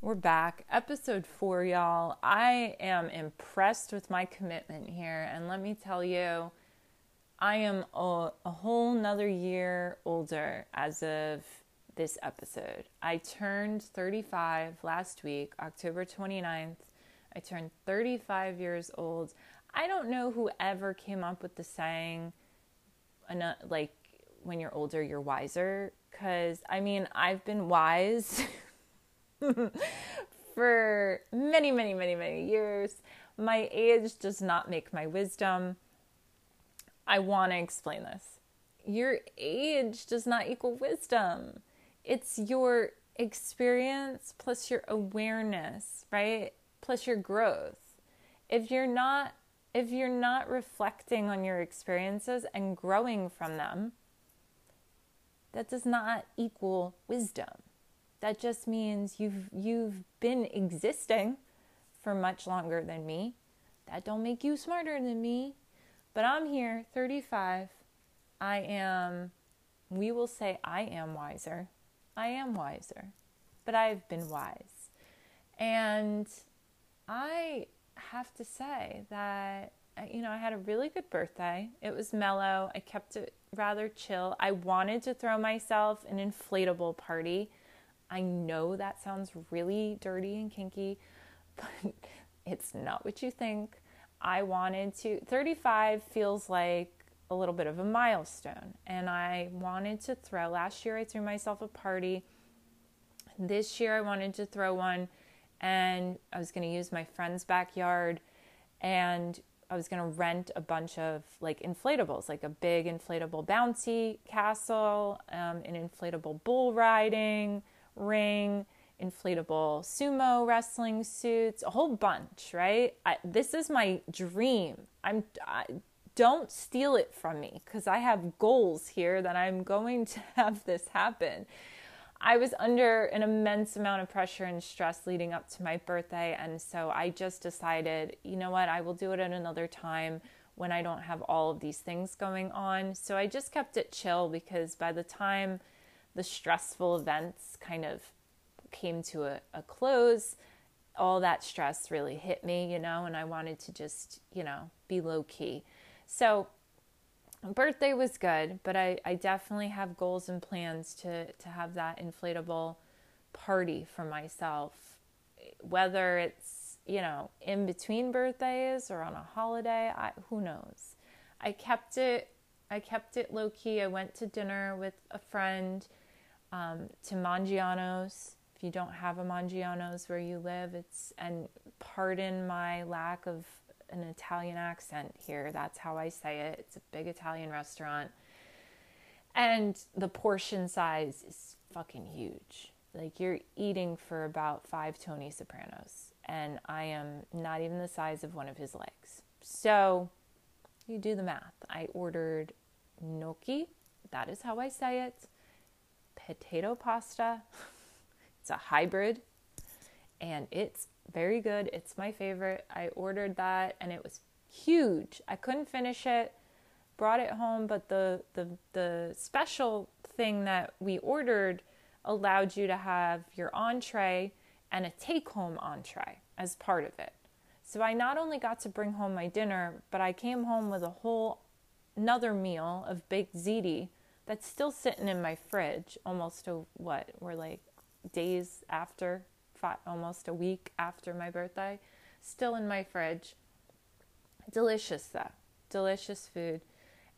We're back. Episode four, y'all. I am impressed with my commitment here. And let me tell you, I am a, a whole nother year older as of this episode. I turned 35 last week, October 29th. I turned 35 years old. I don't know whoever came up with the saying, like, when you're older, you're wiser. Because, I mean, I've been wise. for many, many, many, many years. My age does not make my wisdom. I want to explain this. Your age does not equal wisdom. It's your experience plus your awareness, right? Plus your growth. If you're not if you're not reflecting on your experiences and growing from them, that does not equal wisdom. That just means you've you've been existing for much longer than me. That don't make you smarter than me. But I'm here, 35. I am we will say I am wiser. I am wiser. But I've been wise. And I have to say that uh, you know, I had a really good birthday. It was mellow. I kept it rather chill. I wanted to throw myself an inflatable party I know that sounds really dirty and kinky, but it's not what you think. I wanted to, 35 feels like a little bit of a milestone, and I wanted to throw. Last year, I threw myself a party. This year, I wanted to throw one, and I was going to use my friend's backyard, and I was going to rent a bunch of like inflatables, like a big inflatable bouncy castle, um, an inflatable bull riding ring, inflatable sumo wrestling suits, a whole bunch, right? I, this is my dream. I'm I, don't steal it from me because I have goals here that I'm going to have this happen. I was under an immense amount of pressure and stress leading up to my birthday, and so I just decided, you know what, I will do it at another time when I don't have all of these things going on. So I just kept it chill because by the time the stressful events kind of came to a, a close, all that stress really hit me, you know, and I wanted to just, you know, be low key. So, birthday was good, but I, I definitely have goals and plans to, to have that inflatable party for myself, whether it's, you know, in between birthdays or on a holiday, I, who knows. I kept it I kept it low key. I went to dinner with a friend um, to Maggiano's. If you don't have a Maggiano's where you live, it's, and pardon my lack of an Italian accent here, that's how I say it. It's a big Italian restaurant. And the portion size is fucking huge. Like you're eating for about five Tony Sopranos, and I am not even the size of one of his legs. So you do the math. I ordered gnocchi, that is how I say it potato pasta. It's a hybrid and it's very good. It's my favorite. I ordered that and it was huge. I couldn't finish it. Brought it home, but the the the special thing that we ordered allowed you to have your entree and a take home entree as part of it. So I not only got to bring home my dinner, but I came home with a whole another meal of baked ziti that's still sitting in my fridge almost a what we're like days after almost a week after my birthday still in my fridge delicious though delicious food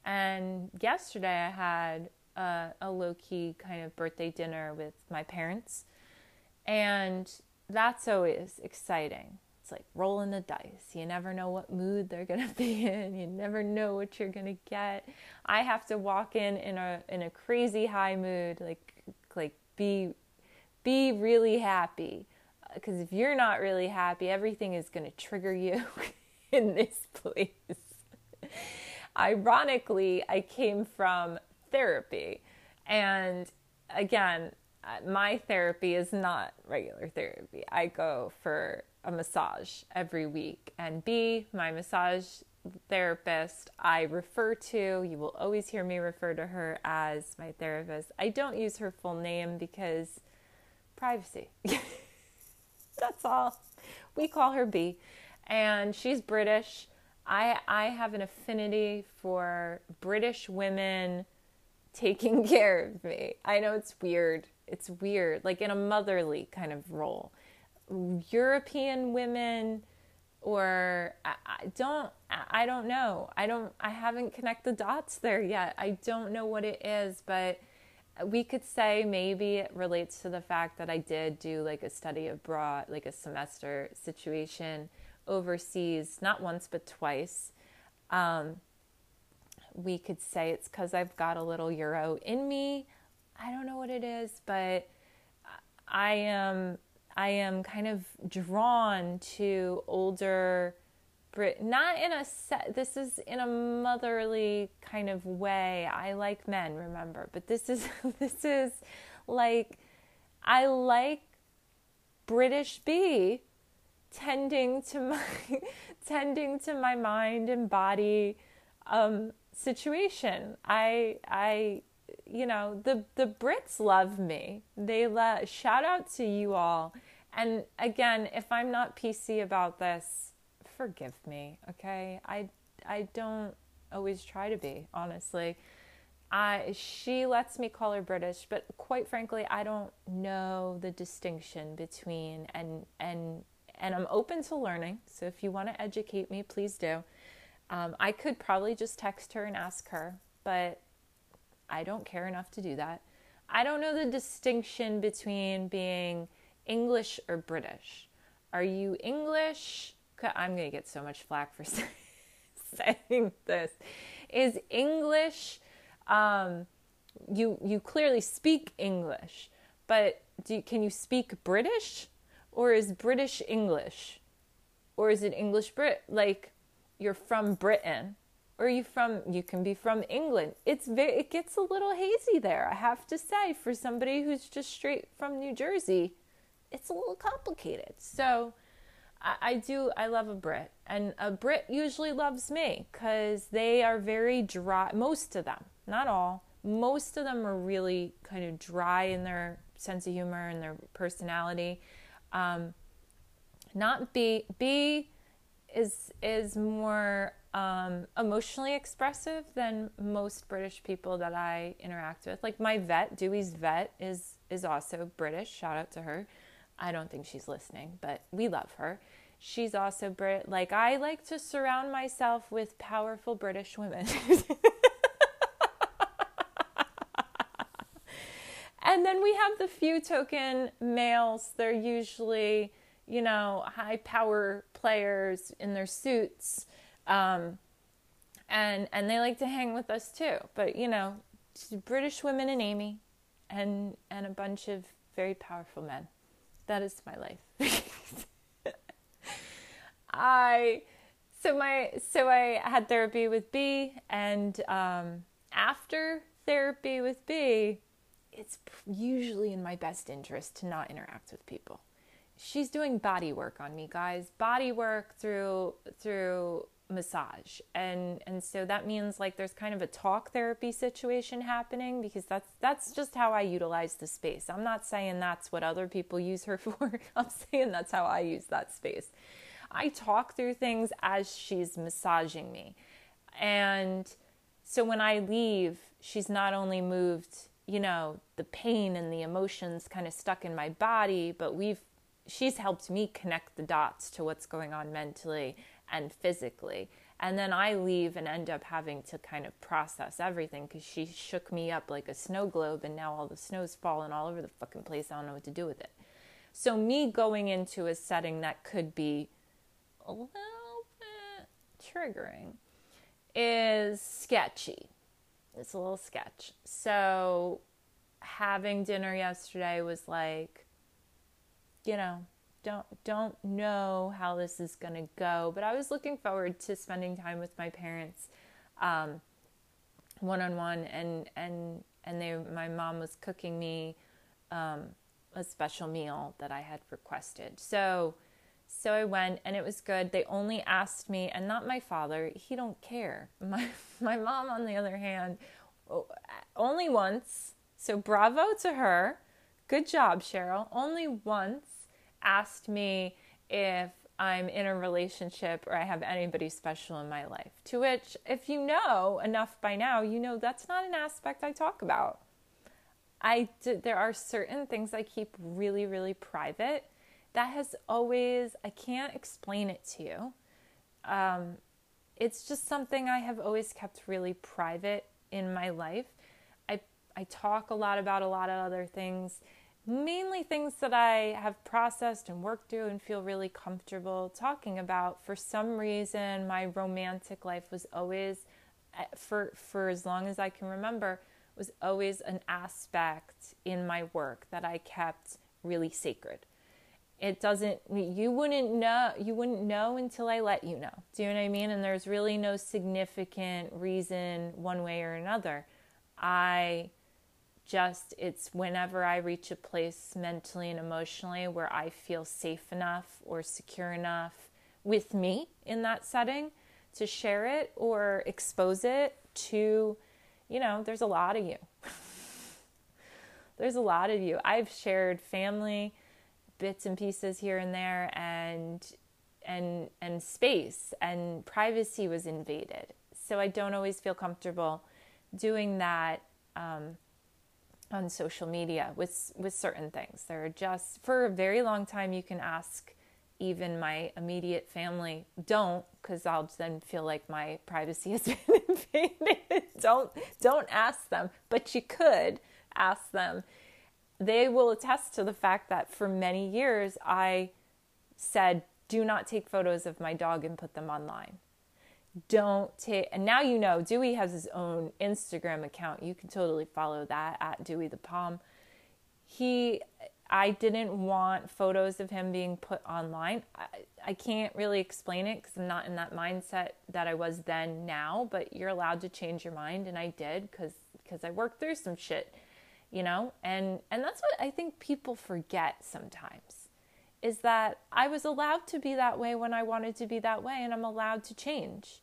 and yesterday i had a, a low-key kind of birthday dinner with my parents and that's always exciting it's like rolling the dice. You never know what mood they're to be in. You never know what you're to get. I have to walk in in a in a crazy high mood, like like be be really happy. Because if you're not really happy, everything is going to trigger you in this place. Ironically, I came from therapy. And again, uh, my therapy is not regular therapy. I go for a massage every week. And B, my massage therapist I refer to. You will always hear me refer to her as my therapist. I don't use her full name because privacy. That's all. We call her B. And she's British. I I have an affinity for British women taking care of me. I know it's weird. It's weird, like in a motherly kind of role. European women or I, I don't I don't know. I don't I haven't connected the dots there yet. I don't know what it is, but we could say maybe it relates to the fact that I did do like a study abroad, like a semester situation overseas, not once but twice. Um, we could say it's because I've got a little Euro in me. I don't know what it is, but I am I am kind of drawn to older Not in a set. This is in a motherly kind of way. I like men, remember, but this is this is like I like British B tending to my tending to my mind and body um, situation. I I you know the the Brits love me. They love shout out to you all. And again, if I'm not PC about this, forgive me, okay? I I don't always try to be, honestly. I she lets me call her British, but quite frankly, I don't know the distinction between and and and I'm open to learning. So if you want to educate me, please do. Um, I could probably just text her and ask her, but I don't care enough to do that. I don't know the distinction between being English or British. Are you English? I'm going to get so much flack for saying this. Is English, um, you, you clearly speak English, but do, can you speak British? Or is British English? Or is it English Brit? Like, you're from Britain or you from you can be from England. It's very it gets a little hazy there. I have to say for somebody who's just straight from New Jersey, it's a little complicated. So I, I do I love a Brit, and a Brit usually loves me because they are very dry. Most of them, not all, most of them are really kind of dry in their sense of humor and their personality. Um, not B B is is more um, emotionally expressive than most British people that I interact with. Like my vet, Dewey's vet, is is also British. Shout out to her. I don't think she's listening, but we love her. She's also Brit. Like I like to surround myself with powerful British women. and then we have the few token males. They're usually you know, high power players in their suits. Um, and and they like to hang with us too. But you know, British women and Amy, and and a bunch of very powerful men. That is my life. I so my so I had therapy with B, and um, after therapy with B, it's usually in my best interest to not interact with people she's doing body work on me, guys. Body work through through massage. And and so that means like there's kind of a talk therapy situation happening because that's that's just how I utilize the space. I'm not saying that's what other people use her for. I'm saying that's how I use that space. I talk through things as she's massaging me. And so when I leave, she's not only moved, you know, the pain and the emotions kind of stuck in my body, but we've she's helped me connect the dots to what's going on mentally and physically. And then I leave and end up having to kind of process everything because she shook me up like a snow globe and now all the snow's falling all over the fucking place. I don't know what to do with it. So, me going into a setting that could be a little bit triggering is sketchy. It's a little sketch. So, having dinner yesterday was like, you know, don't don't know how this is going to go, but I was looking forward to spending time with my parents one on one and and and they my mom was cooking me um, a special meal that I had requested. So So I went and it was good. They only asked me and not my father, he don't care. My my mom on the other hand only once. So bravo to her. Good job, Cheryl. Only once asked me if I'm in a relationship or I have anybody special in my life. To which, if you know enough by now, you know that's not an aspect I talk about. I there are certain things I keep really, really private. That has always, I can't explain it to you. Um, it's just something I have always kept really private in my life. I, I talk a lot about a lot of other things mainly things that I have processed and worked through and feel really comfortable talking about. For some reason, my romantic life was always, eh, for, for as long as I can remember, was always an aspect in my work that I kept really sacred. It doesn't, you wouldn't know, you wouldn't know until I let you know. Do you know what I mean? And there's really no significant reason one way or another. I just it's whenever I reach a place mentally and emotionally where I feel safe enough or secure enough with me in that setting to share it or expose it to, you know, there's a lot of you. there's a lot of you. I've shared family bits and pieces here and there and and and space and privacy was invaded. So I don't always feel comfortable doing that um, on social media with with certain things. There are just for a very long time you can ask even my immediate family don't because I'll then feel like my privacy has been invaded. don't don't ask them, but you could ask them. They will attest to the fact that for many years I said do not take photos of my dog and put them online don't take and now you know dewey has his own instagram account. You can totally follow that at dewey the palm. He i didn't want photos of him being put online. I, I can't really explain it because i'm not in that mindset that i was then now but you're allowed to change your mind and i did because because i worked through some shit you know? And and that's what i think people forget sometimes is that i was allowed to be that way when i wanted to be that way and i'm allowed to change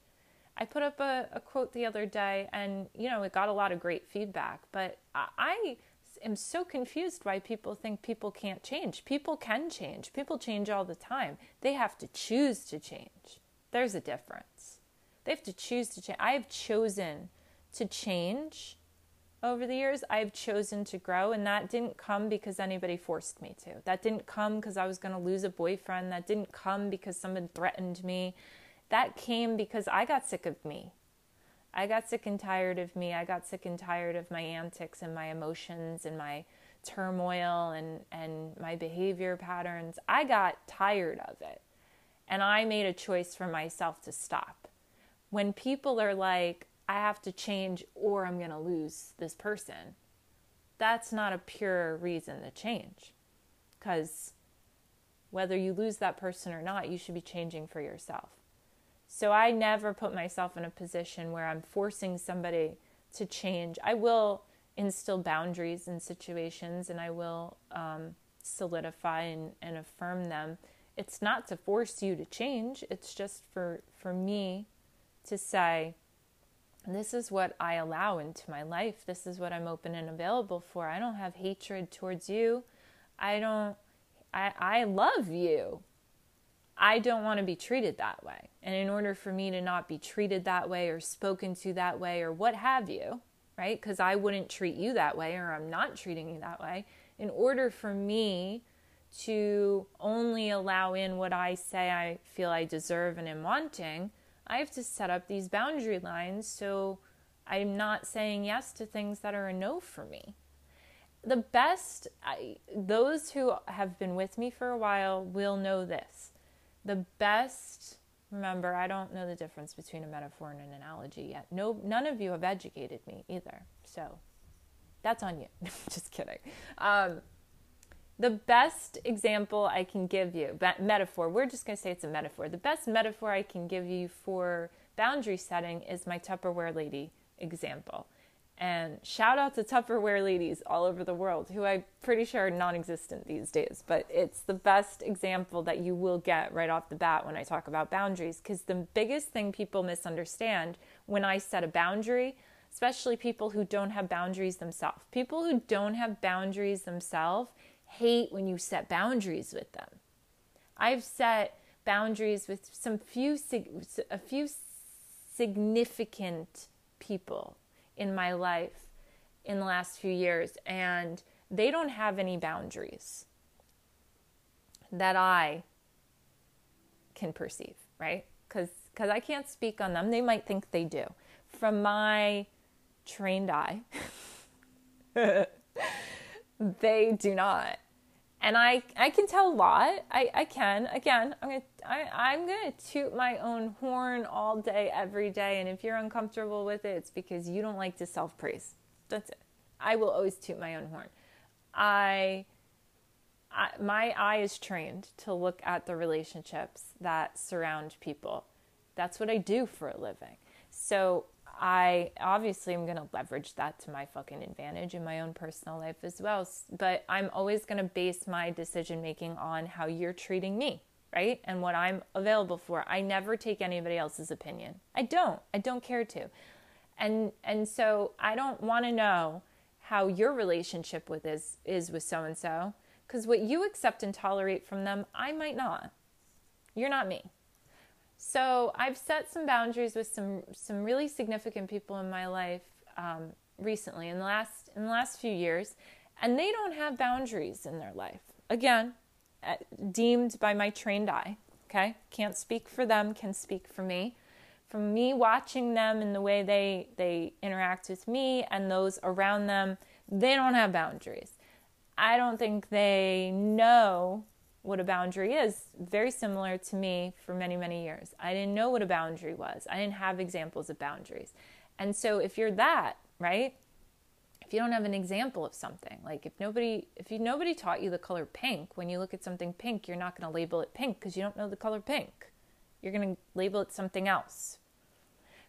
I put up a, a quote the other day and, you know, it got a lot of great feedback, but I, am so confused why people think people can't change. People can change. People change all the time. They have to choose to change. There's a difference. They have to choose to change. I have chosen to change over the years. I've chosen to grow, and that didn't come because anybody forced me to. That didn't come because I was going to lose a boyfriend. That didn't come because someone threatened me that came because I got sick of me. I got sick and tired of me. I got sick and tired of my antics and my emotions and my turmoil and, and my behavior patterns. I got tired of it. And I made a choice for myself to stop. When people are like, I have to change or I'm going to lose this person, that's not a pure reason to change. Because whether you lose that person or not, you should be changing for yourself. So I never put myself in a position where I'm forcing somebody to change. I will instill boundaries in situations and I will um, solidify and, and affirm them. It's not to force you to change, it's just for, for me to say, this is what I allow into my life. This is what I'm open and available for. I don't have hatred towards you. I don't I I love you. I don't want to be treated that way. And in order for me to not be treated that way or spoken to that way or what have you, right? Because I wouldn't treat you that way or I'm not treating you that way. In order for me to only allow in what I say I feel I deserve and am wanting, I have to set up these boundary lines so I'm not saying yes to things that are a no for me. The best, I, those who have been with me for a while will know this the best remember i don't know the difference between a metaphor and an analogy yet. No none of you have educated me either so that's on you. Just kidding. Um, the best example i can give you metaphor we're just going to say it's a metaphor. The best metaphor i can give you for boundary setting is my tupperware lady example And shout out to Tupperware ladies all over the world who I'm pretty sure are non existent these days, but it's the best example that you will get right off the bat when I talk about boundaries. Because the biggest thing people misunderstand when I set a boundary, especially people who don't have boundaries themselves, people who don't have boundaries themselves hate when you set boundaries with them. I've set boundaries with some few, a few significant people in my life in the last few years, and they don't have any boundaries that I can perceive, right? Because because I can't speak on them. They might think they do. From my trained eye, they do not. And I, I can tell a lot. I, I can. Again, I'm gonna I, I'm gonna toot my own horn all day, every day. And if you're uncomfortable with it, it's because you don't like to self praise. That's it. I will always toot my own horn. I, I my eye is trained to look at the relationships that surround people. That's what I do for a living. So I obviously am going to leverage that to my fucking advantage in my own personal life as well. But I'm always going to base my decision making on how you're treating me, right? And what I'm available for. I never take anybody else's opinion. I don't. I don't care to. And and so I don't want to know how your relationship with is is with so and so because what you accept and tolerate from them, I might not. You're not me. So I've set some boundaries with some some really significant people in my life um, recently in the last in the last few years, and they don't have boundaries in their life. Again, uh, deemed by my trained eye. Okay, can't speak for them, can speak for me. From me watching them and the way they they interact with me and those around them, they don't have boundaries. I don't think they know what a boundary is. Very similar to me for many, many years. I didn't know what a boundary was, I didn't have examples of boundaries. And so if you're that, right? If you don't have an example of something, like if nobody if you nobody taught you the color pink, when you look at something pink, you're not going to label it pink because you don't know the color pink. You're going to label it something else.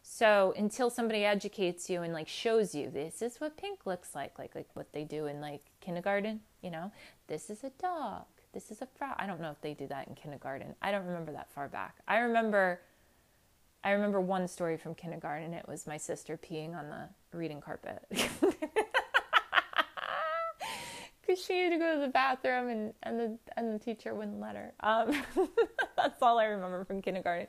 So until somebody educates you and like shows you this is what pink looks like, like like what they do in like kindergarten, you know, this is a dog this is a frog. I don't know if they do that in kindergarten. I don't remember that far back. I remember I remember one story from kindergarten. It was my sister peeing on the reading carpet. Because she had to go to the bathroom and, and, the, and the teacher wouldn't let her. Um, that's all I remember from kindergarten.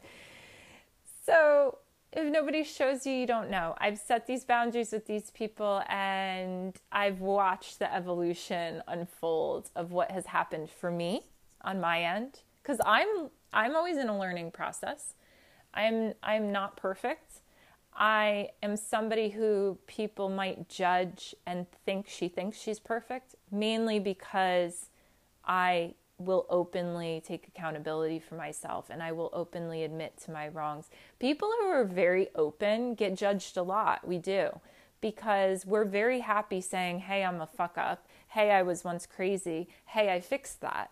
So if nobody shows you, you don't know. I've set these boundaries with these people and I've watched the evolution unfold of what has happened for me on my end cuz I'm I'm always in a learning process. I'm I'm not perfect. I am somebody who people might judge and think she thinks she's perfect mainly because I will openly take accountability for myself and I will openly admit to my wrongs. People who are very open get judged a lot. We do. Because we're very happy saying, hey, I'm a fuck up. Hey, I was once crazy. Hey, I fixed that.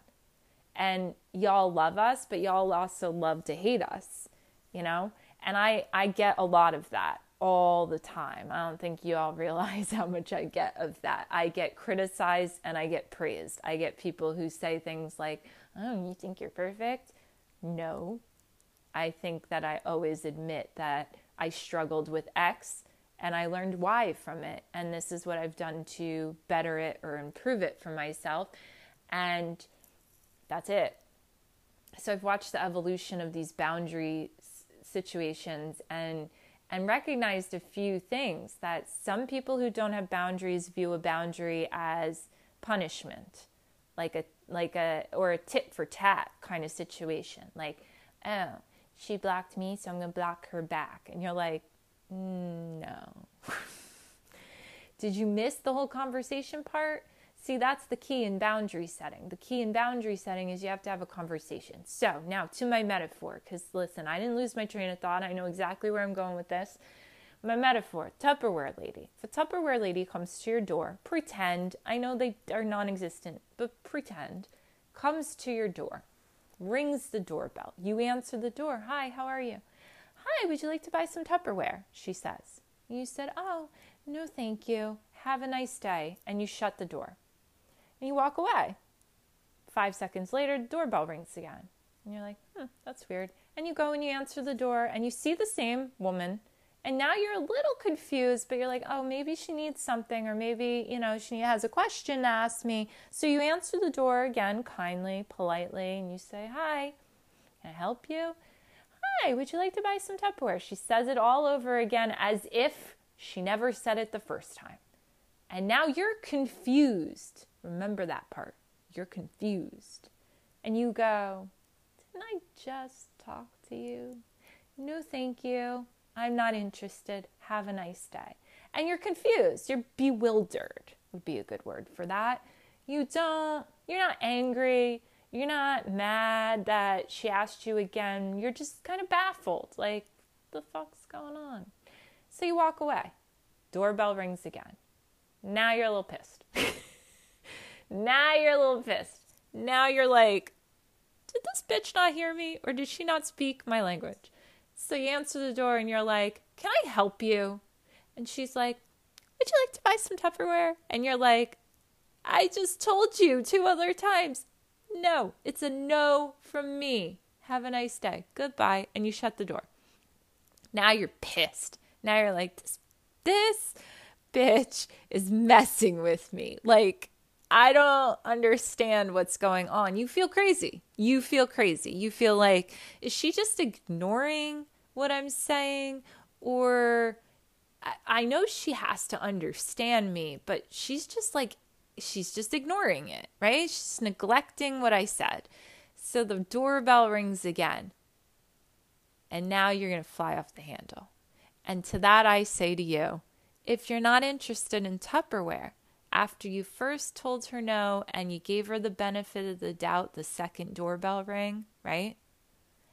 And y'all love us, but y'all also love to hate us, you know? And I, I get a lot of that all the time. I don't think you all realize how much I get of that. I get criticized and I get praised. I get people who say things like, Oh, you think you're perfect? No. I think that I always admit that I struggled with X and I learned Y from it. And this is what I've done to better it or improve it for myself. And that's it. So I've watched the evolution of these boundary situations and and recognized a few things that some people who don't have boundaries view a boundary as punishment like a like a or a tit for tat kind of situation like oh she blocked me so i'm to block her back. And you're like mm, no. Did you miss the whole conversation part See, that's the key in boundary setting. The key in boundary setting is you have to have a conversation. So, now to my metaphor, because listen, I didn't lose my train of thought. I know exactly where I'm going with this. My metaphor Tupperware lady. If a Tupperware lady comes to your door, pretend, I know they are non existent, but pretend, comes to your door, rings the doorbell. You answer the door. Hi, how are you? Hi, would you like to buy some Tupperware? She says. You said, Oh, no, thank you. Have a nice day. And you shut the door. And you walk away. Five seconds later, the doorbell rings again. And you're like, hmm, that's weird. And you go and you answer the door and you see the same woman. And now you're a little confused, but you're like, oh, maybe she needs something, or maybe, you know, she has a question to ask me. So you answer the door again, kindly, politely, and you say, hi, can I help you? Hi, would you like to buy some Tupperware? She says it all over again as if she never said it the first time. And now you're confused. Remember that part. You're confused. And you go, Didn't I just talk to you? No, thank you. I'm not interested. Have a nice day. And you're confused. You're bewildered, would be a good word for that. You don't, you're not angry. You're not mad that she asked you again. You're just kind of baffled. Like, the fuck's going on? So you walk away. Doorbell rings again. Now you're a little pissed. now you're a little pissed. Now you're like, did this bitch not hear me or did she not speak my language? So you answer the door and you're like, can I help you? And she's like, would you like to buy some Tupperware? And you're like, I just told you two other times. No, it's a no from me. Have a nice day. Goodbye. And you shut the door. Now you're pissed. Now you're like, this, this bitch is messing with me. Like, I don't understand what's going on. You feel crazy. You feel crazy. You feel like, is she just ignoring what I'm saying? Or I, I know she has to understand me, but she's just like, she's just ignoring it, right? She's neglecting what I said. So the doorbell rings again. And now you're going to fly off the handle. And to that, I say to you, if you're not interested in Tupperware, after you first told her no and you gave her the benefit of the doubt the second doorbell rang, right?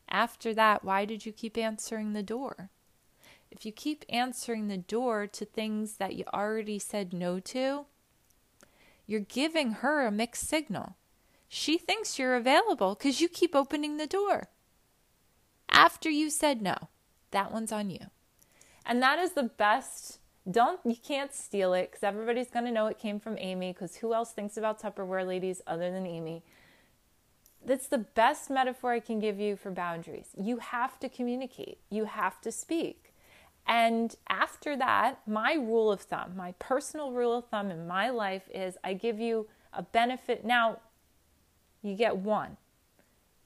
After that, why did you keep answering the door? If you keep answering the door to things that you already said no to, you're giving her a mixed signal. She thinks you're available because you keep opening the door. After you said no, that one's on you. And that is the best don't you can't steal it because everybody's going to know it came from Amy because who else thinks about Tupperware ladies other than Amy? That's the best metaphor I can give you for boundaries. You have to communicate, you have to speak. And after that, my rule of thumb, my personal rule of thumb in my life is I give you a benefit. Now, you get one.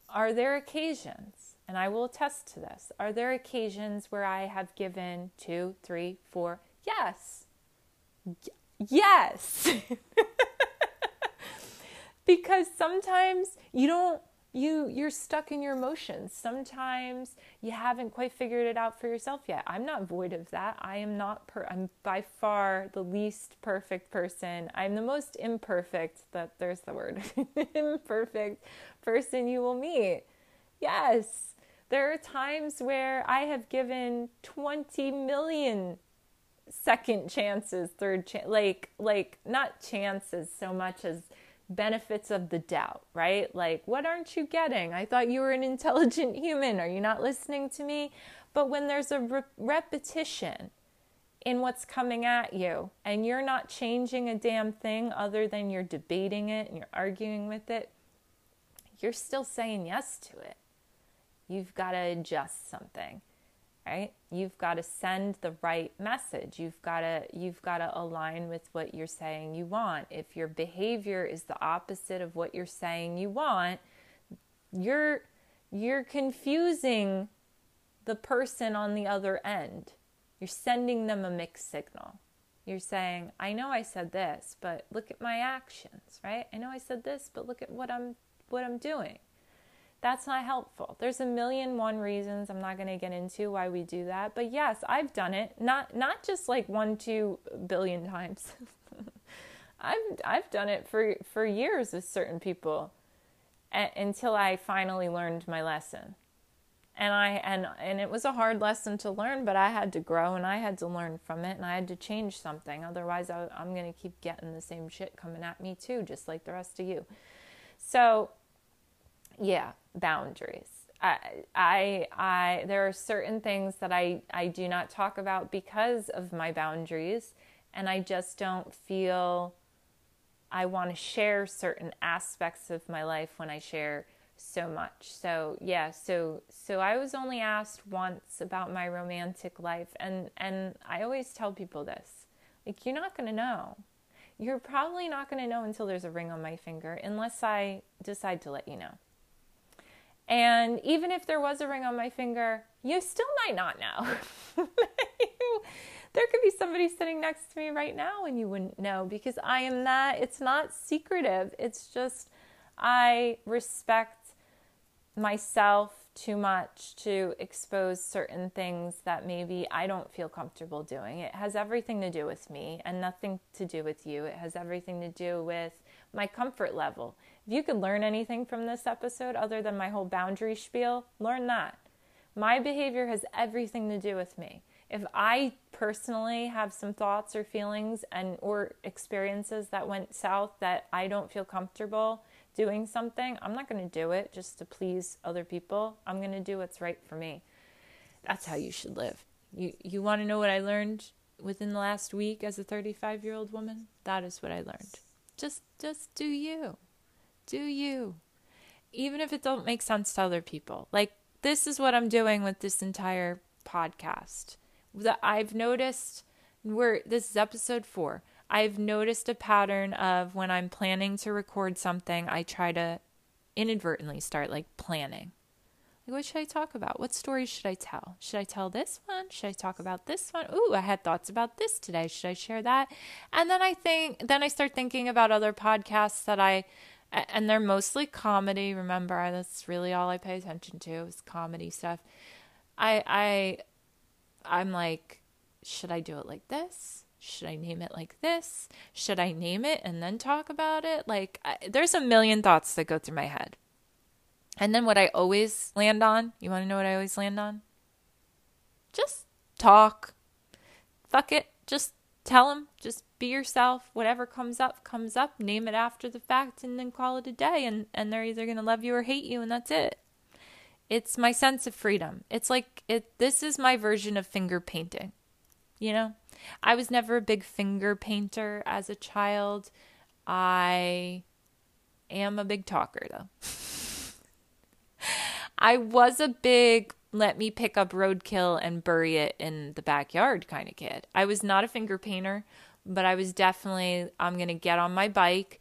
Are there occasions, and I will attest to this, are there occasions where I have given two, three, four, Yes. yes. because sometimes you don't you you're stuck in your emotions. Sometimes you haven't quite figured it out for yourself yet. I'm not void of that. I am not per I'm by far the least perfect person. I'm the most imperfect that there's the word. imperfect person you will meet. Yes. There are times where I have given 20 million second chances, third chance, like like not chances so much as benefits of the doubt, right? Like, what aren't you getting? I thought you were an intelligent human. Are you not listening to me? But when there's a re- repetition in what's coming at you and you're not changing a damn thing other than you're debating it and you're arguing with it, you're still saying yes to it. You've got to adjust something right? You've got to send the right message. You've got to you've got to align with what you're saying you want. If your behavior is the opposite of what you're saying you want you're you're confusing the person on the other end. You're sending them a mixed signal. You're saying i know i said this but look at my actions right? I know i said this but look at what i'm what i'm doing that's not helpful. There's a million one reasons I'm not going to get into why we do that, but yes, I've done it. Not not just like 1 2 billion times. I've I've done it for for years with certain people a- until I finally learned my lesson. And I and and it was a hard lesson to learn, but I had to grow and I had to learn from it and I had to change something. Otherwise, I, I'm going to keep getting the same shit coming at me too, just like the rest of you. So, yeah, boundaries. I, I, I, there are certain things that I, I do not talk about because of my boundaries, and I just don't feel I want to share certain aspects of my life when I share so much. So yeah, so so I was only asked once about my romantic life, and and I always tell people this, like you're not going to know. You're probably not going to know until there's a ring on my finger, unless I decide to let you know. And even if there was a ring on my finger, you still might not know. there could be somebody sitting next to me right now and you wouldn't know because I am that. It's not secretive. It's just I respect myself too much to expose certain things that maybe I don't feel comfortable doing. It has everything to do with me and nothing to do with you. It has everything to do with my comfort level. If you could learn anything from this episode other than my whole boundary spiel, learn that. My behavior has everything to do with me. If I personally have some thoughts or feelings and or experiences that went south that I don't feel comfortable doing something, I'm not going to do it just to please other people. I'm going to do what's right for me. That's how you should live. You you want to know what I learned within the last week as a 35-year-old woman? That is what I learned. Just just do you. Do you. Even if it don't make sense to other people. Like this is what I'm doing with this entire podcast. That I've noticed we're this is episode 4. I've noticed a pattern of when I'm planning to record something, I try to inadvertently start like planning. Like, what should I talk about? What story should I tell? Should I tell this one? Should I talk about this one? Ooh, I had thoughts about this today. Should I share that? And then I think, then I start thinking about other podcasts that I, and they're mostly comedy. Remember, that's really all I pay attention to is comedy stuff. I, I, I'm like, should I do it like this? should I name it like this? Should I name it and then talk about it? Like, I, there's a million thoughts that go through my head. And then what I always land on, you want to know what I always land on? Just talk. Fuck it. Just tell them. Just be yourself. Whatever comes up, comes up. Name it after the fact and then call it a day. And, and they're either going to love you or hate you, and that's it. It's my sense of freedom. It's like it. This is my version of finger painting. You know, I was never a big finger painter as a child. I am a big talker though. I was a big let me pick up roadkill and bury it in the backyard kind of kid. I was not a finger painter, but I was definitely I'm going to get on my bike,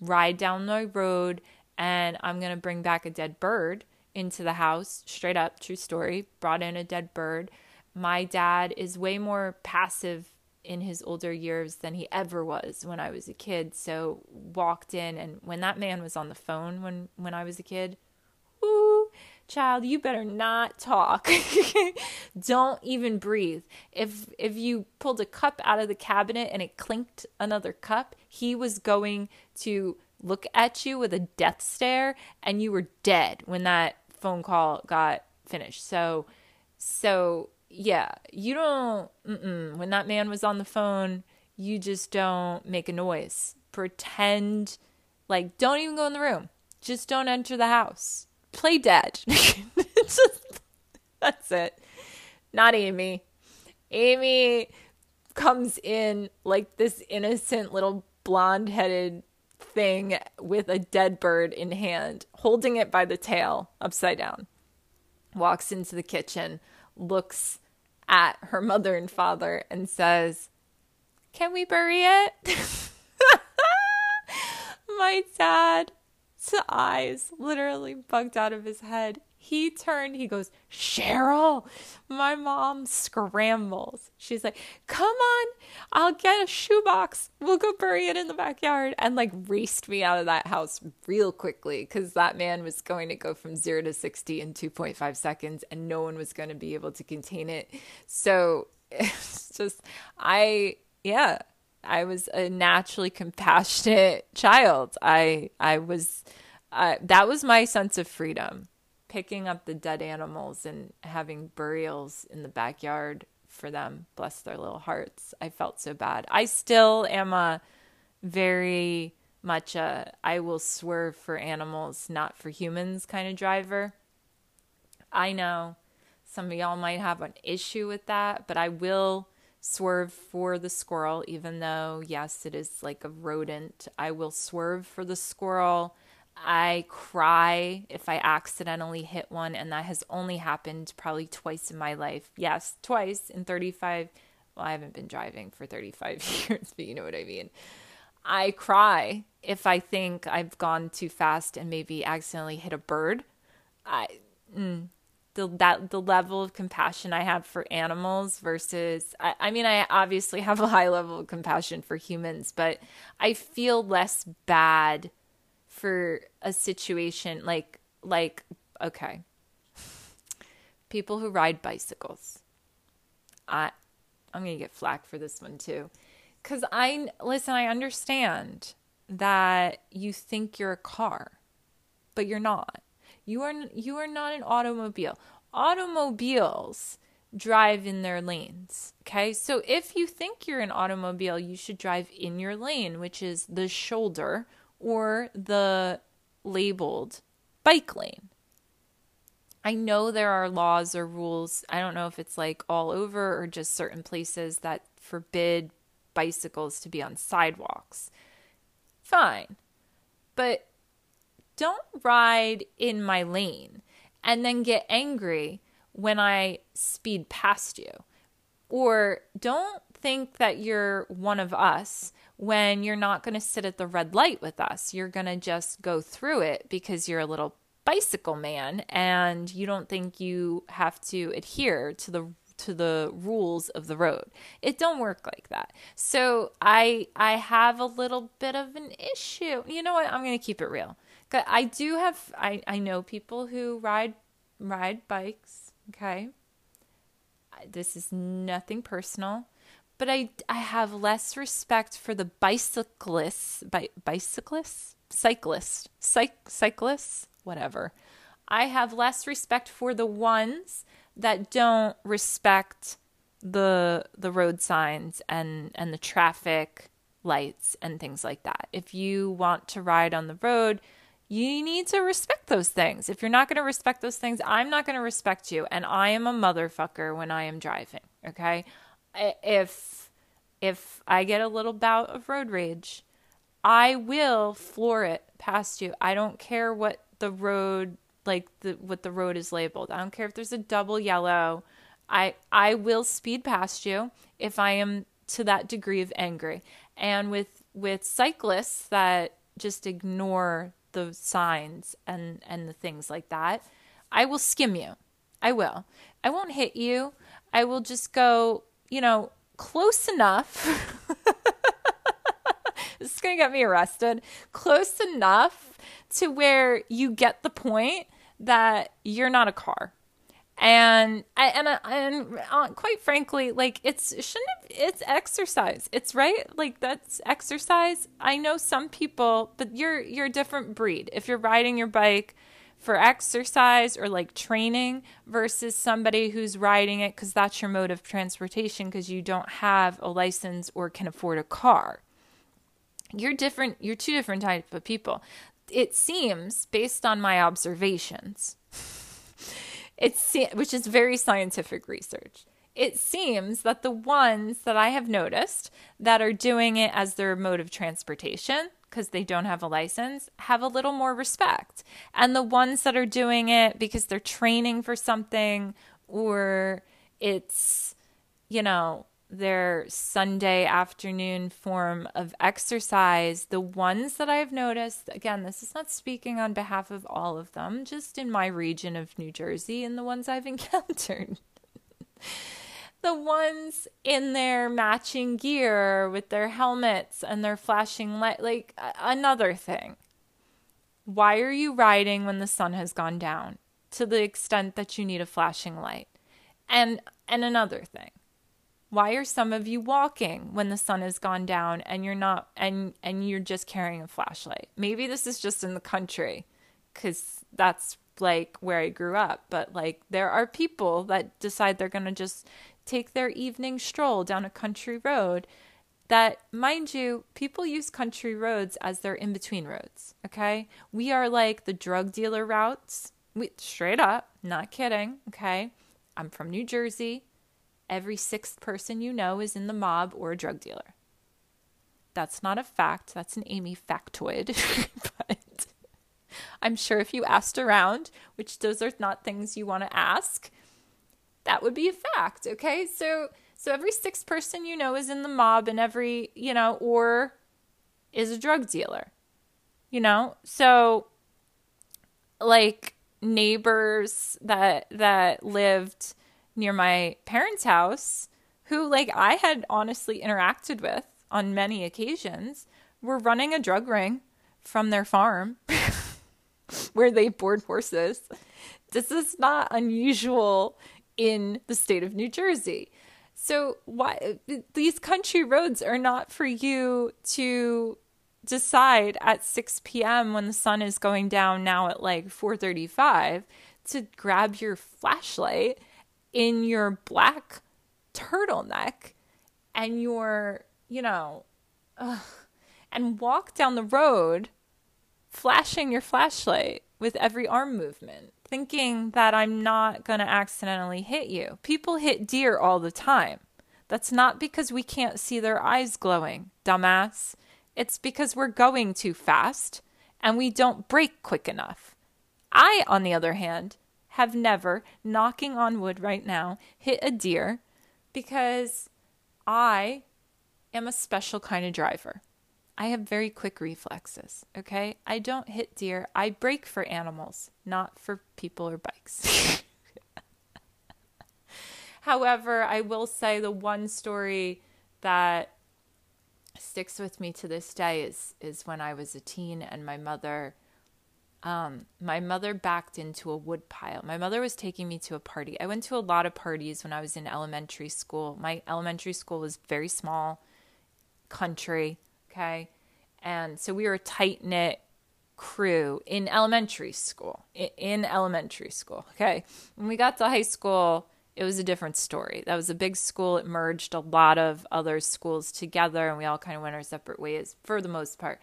ride down the road and I'm going to bring back a dead bird into the house, straight up true story. Brought in a dead bird my dad is way more passive in his older years than he ever was when I was a kid. So walked in and when that man was on the phone when when I was a kid, ooh, child, you better not talk. Don't even breathe. If if you pulled a cup out of the cabinet and it clinked another cup, he was going to look at you with a death stare and you were dead when that phone call got finished. So so yeah, you don't, when that man was on the phone, you just don't make a noise. Pretend, like, don't even go in the room. Just don't enter the house. Play dead. that's it. Not Amy. Amy comes in like this innocent little blonde headed thing with a dead bird in hand, holding it by the tail upside down. Walks into the kitchen, looks at her mother and father and says, Can we bury it? My dad's eyes literally bugged out of his head. He turned, he goes, Cheryl. My mom scrambles. She's like, Come on, I'll get a shoebox. We'll go bury it in the backyard. And like raced me out of that house real quickly because that man was going to go from zero to 60 in 2.5 seconds and no one was going to be able to contain it. So it's just, I, yeah, I was a naturally compassionate child. I, I was, uh, that was my sense of freedom picking up the dead animals and having burials in the backyard for them. Bless their little hearts. I felt so bad. I still am a very much a I will swerve for animals, not for humans kind of driver. I know some of y'all might have an issue with that, but I will swerve for the squirrel, even though, yes, it is like a rodent. I will swerve for the squirrel. I cry if I accidentally hit one, and that has only happened probably twice in my life. Yes, twice in 35. Well, I haven't been driving for 35 years, but you know what I mean. I cry if I think I've gone too fast and maybe accidentally hit a bird. I mm, the that the level of compassion I have for animals versus I, I mean I obviously have a high level of compassion for humans, but I feel less bad for a situation like like okay. People who ride bicycles. I I'm going to get flack for this one too. Cuz I listen, I understand that you think you're a car, but you're not you are you are not an automobile. Automobiles drive in their lanes. Okay? So if you think you're an automobile, you should drive in your lane, which is the shoulder or the labeled bike lane. I know there are laws or rules. I don't know if it's like all over or just certain places that forbid bicycles to be on sidewalks. Fine. But don't ride in my lane and then get angry when I speed past you. Or don't think that you're one of us when you're not going to sit at the red light with us. You're going to just go through it because you're a little bicycle man and you don't think you have to adhere to the to the rules of the road. It don't work like that. So I I have a little bit of an issue. You know what? I'm going to keep it real. I do have I I know people who ride ride bikes, okay? This is nothing personal, but I I have less respect for the bicyclists, bi- bicyclists, cyclists, cyc- cyclists, whatever. I have less respect for the ones that don't respect the the road signs and and the traffic lights and things like that. If you want to ride on the road, you need to respect those things. If you're not going to respect those things, I'm not going to respect you. And I am a motherfucker when I am driving. Okay. If, if I get a little bout of road rage, I will floor it past you. I don't care what the road, like the, what the road is labeled. I don't care if there's a double yellow. I, I will speed past you if I am to that degree of angry. And with, with cyclists that just ignore the signs and and the things like that, I will skim you. I will. I won't hit you. I will just go, you know, close enough. this is going to get me arrested. Close enough to where you get the point that you're not a car and and and uh, quite frankly like it's shouldn't it's exercise. It's right? Like that's exercise. I know some people but you're you're a different breed. If you're riding your bike for exercise or like training versus somebody who's riding it because that's your mode of transportation because you don't have a license or can afford a car. You're different you're two different types of people. It seems based on my observations it's which is very scientific research. It seems that the ones that I have noticed that are doing it as their mode of transportation because they don't have a license have a little more respect. And the ones that are doing it because they're training for something or it's you know their Sunday afternoon form of exercise, the ones that I've noticed, again, this is not speaking on behalf of all of them, just in my region of New Jersey and the ones I've encountered. the ones in their matching gear with their helmets and their flashing light, like another thing. Why are you riding when the sun has gone down to the extent that you need a flashing light? And and another thing why are some of you walking when the sun has gone down and you're not and and you're just carrying a flashlight maybe this is just in the country cuz that's like where I grew up but like there are people that decide they're going to just take their evening stroll down a country road that mind you people use country roads as their in between roads okay we are like the drug dealer routes We, straight up, not kidding. Okay. I'm from New Jersey. Every sixth person you know is in the mob or a drug dealer. That's not a fact. That's an Amy factoid. but I'm sure if you asked around, which those are not things you want to ask, that would be a fact. Okay. So, so every sixth person you know is in the mob and every, you know, or is a drug dealer, you know? So, like, neighbors that that lived near my parents' house who like I had honestly interacted with on many occasions were running a drug ring from their farm where they board horses. This is not unusual in the state of New Jersey. So why these country roads are not for you to decide at 6 p.m. when the sun is going down now at like 4:35 to grab your flashlight in your black turtleneck and your, you know, and walk down the road flashing your flashlight with every arm movement, thinking that I'm not going to accidentally hit you. People hit deer all the time. That's not because we can't see their eyes glowing, dumbass. It's because we're going too fast and we don't brake quick enough. I, on the other hand, have never, knocking on wood right now, hit a deer because I am a special kind of driver. I have very quick reflexes, okay? I don't hit deer. I brake for animals, not for people or bikes. However, I will say the one story that sticks with me to this day is is when I was a teen and my mother um, my mother backed into a wood pile. My mother was taking me to a party. I went to a lot of parties when I was in elementary school. My elementary school was very small, country, okay? And so we were a tight knit crew in elementary school. In elementary school, okay? When we got to high school, it was a different story. That was a big school. It merged a lot of other schools together, and we all kind of went our separate ways for the most part.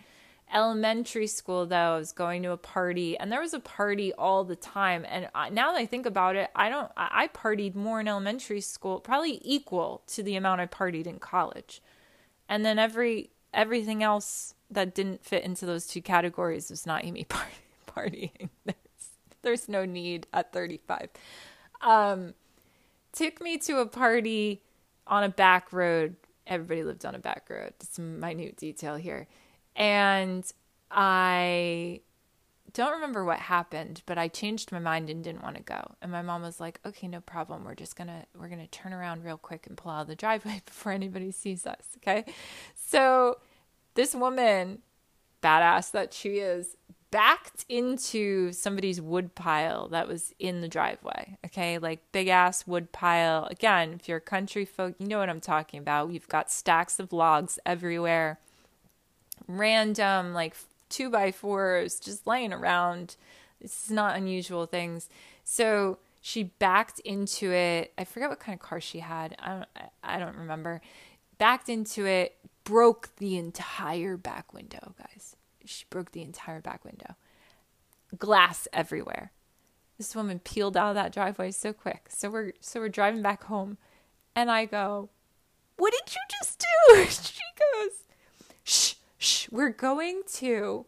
Elementary school, though, I was going to a party, and there was a party all the time. And I, now that I think about it, I don't. I, I partied more in elementary school, probably equal to the amount I partied in college. And then every everything else that didn't fit into those two categories was not Amy party, partying. There's, there's no need at 35. Um, took me to a party on a back road. Everybody lived on a back road. It's a minute detail here. And I don't remember what happened, but I changed my mind and didn't want to go. And my mom was like, "Okay, no problem. We're just going to we're going to turn around real quick and pull out of the driveway before anybody sees us." Okay? So, this woman, badass that she is, backed into somebody's wood pile that was in the driveway. Okay, like big ass wood pile. Again, if you're country folk, you know what I'm talking about. You've got stacks of logs everywhere, random like two by fours just laying around. This is not unusual things. So she backed into it. I forget what kind of car she had. I don't. I don't remember. Backed into it, broke the entire back window, guys she broke the entire back window. Glass everywhere. This woman peeled out of that driveway so quick. So we're so we're driving back home and I go, "What did you just do?" She goes, "Shh, shh, we're going to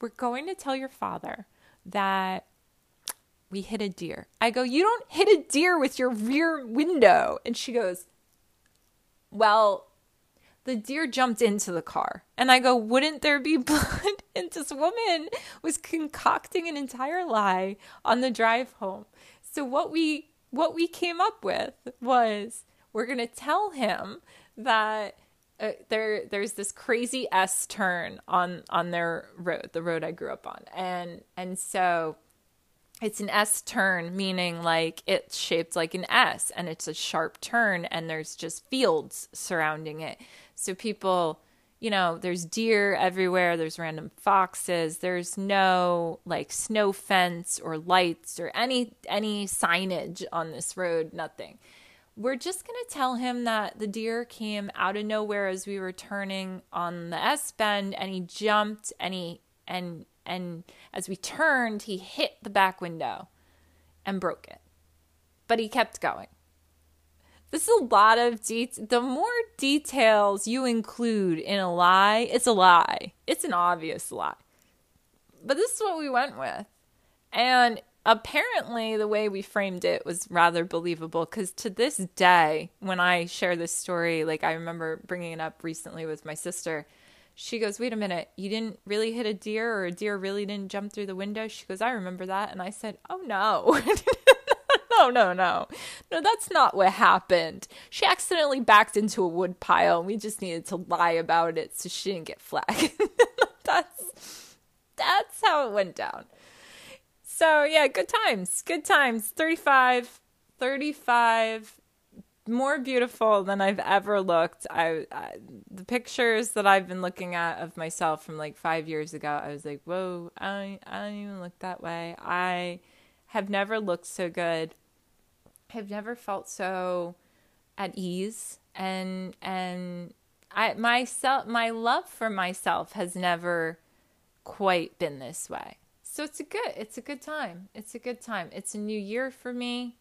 we're going to tell your father that we hit a deer." I go, "You don't hit a deer with your rear window." And she goes, "Well, the deer jumped into the car. And I go, wouldn't there be blood? and this woman was concocting an entire lie on the drive home. So what we what we came up with was we're going to tell him that uh, there there's this crazy S turn on on their road, the road I grew up on. And and so it's an S turn, meaning like it's shaped like an S and it's a sharp turn, and there's just fields surrounding it. So people, you know, there's deer everywhere, there's random foxes, there's no like snow fence or lights or any any signage on this road, nothing. We're just going to tell him that the deer came out of nowhere as we were turning on the S bend and he jumped and he and and as we turned, he hit the back window. and broke it. But he kept going. This is a lot of detail. The more details you include in a lie, it's a lie. It's an obvious lie. But this is what we went with. And apparently, the way we framed it was rather believable because to this day, when I share this story, like I remember bringing it up recently with my sister, she goes, Wait a minute, you didn't really hit a deer or a deer really didn't jump through the window? She goes, I remember that. And I said, Oh no. no, no, no. No, that's not what happened. She accidentally backed into a wood pile and we just needed to lie about it so she didn't get flagged. that's that's how it went down. So, yeah, good times. Good times. 35 35 more beautiful than I've ever looked. I, I, the pictures that I've been looking at of myself from like five years ago, I was like, whoa, I I don't even look that way. I have never looked so good. I've never felt so at ease and and I myself my love for myself has never quite been this way. So it's a good it's a good time. It's a good time. It's a new year for me.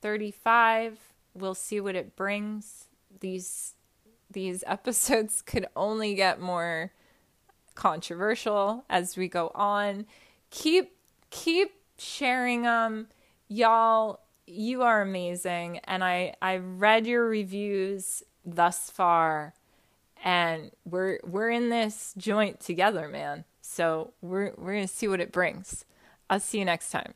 35 we'll see what it brings. These these episodes could only get more controversial as we go on. Keep keep sharing them. Y'all, you are amazing and I I read your reviews thus far and we're we're in this joint together, man. So we're we're going to see what it brings. I'll see you next time.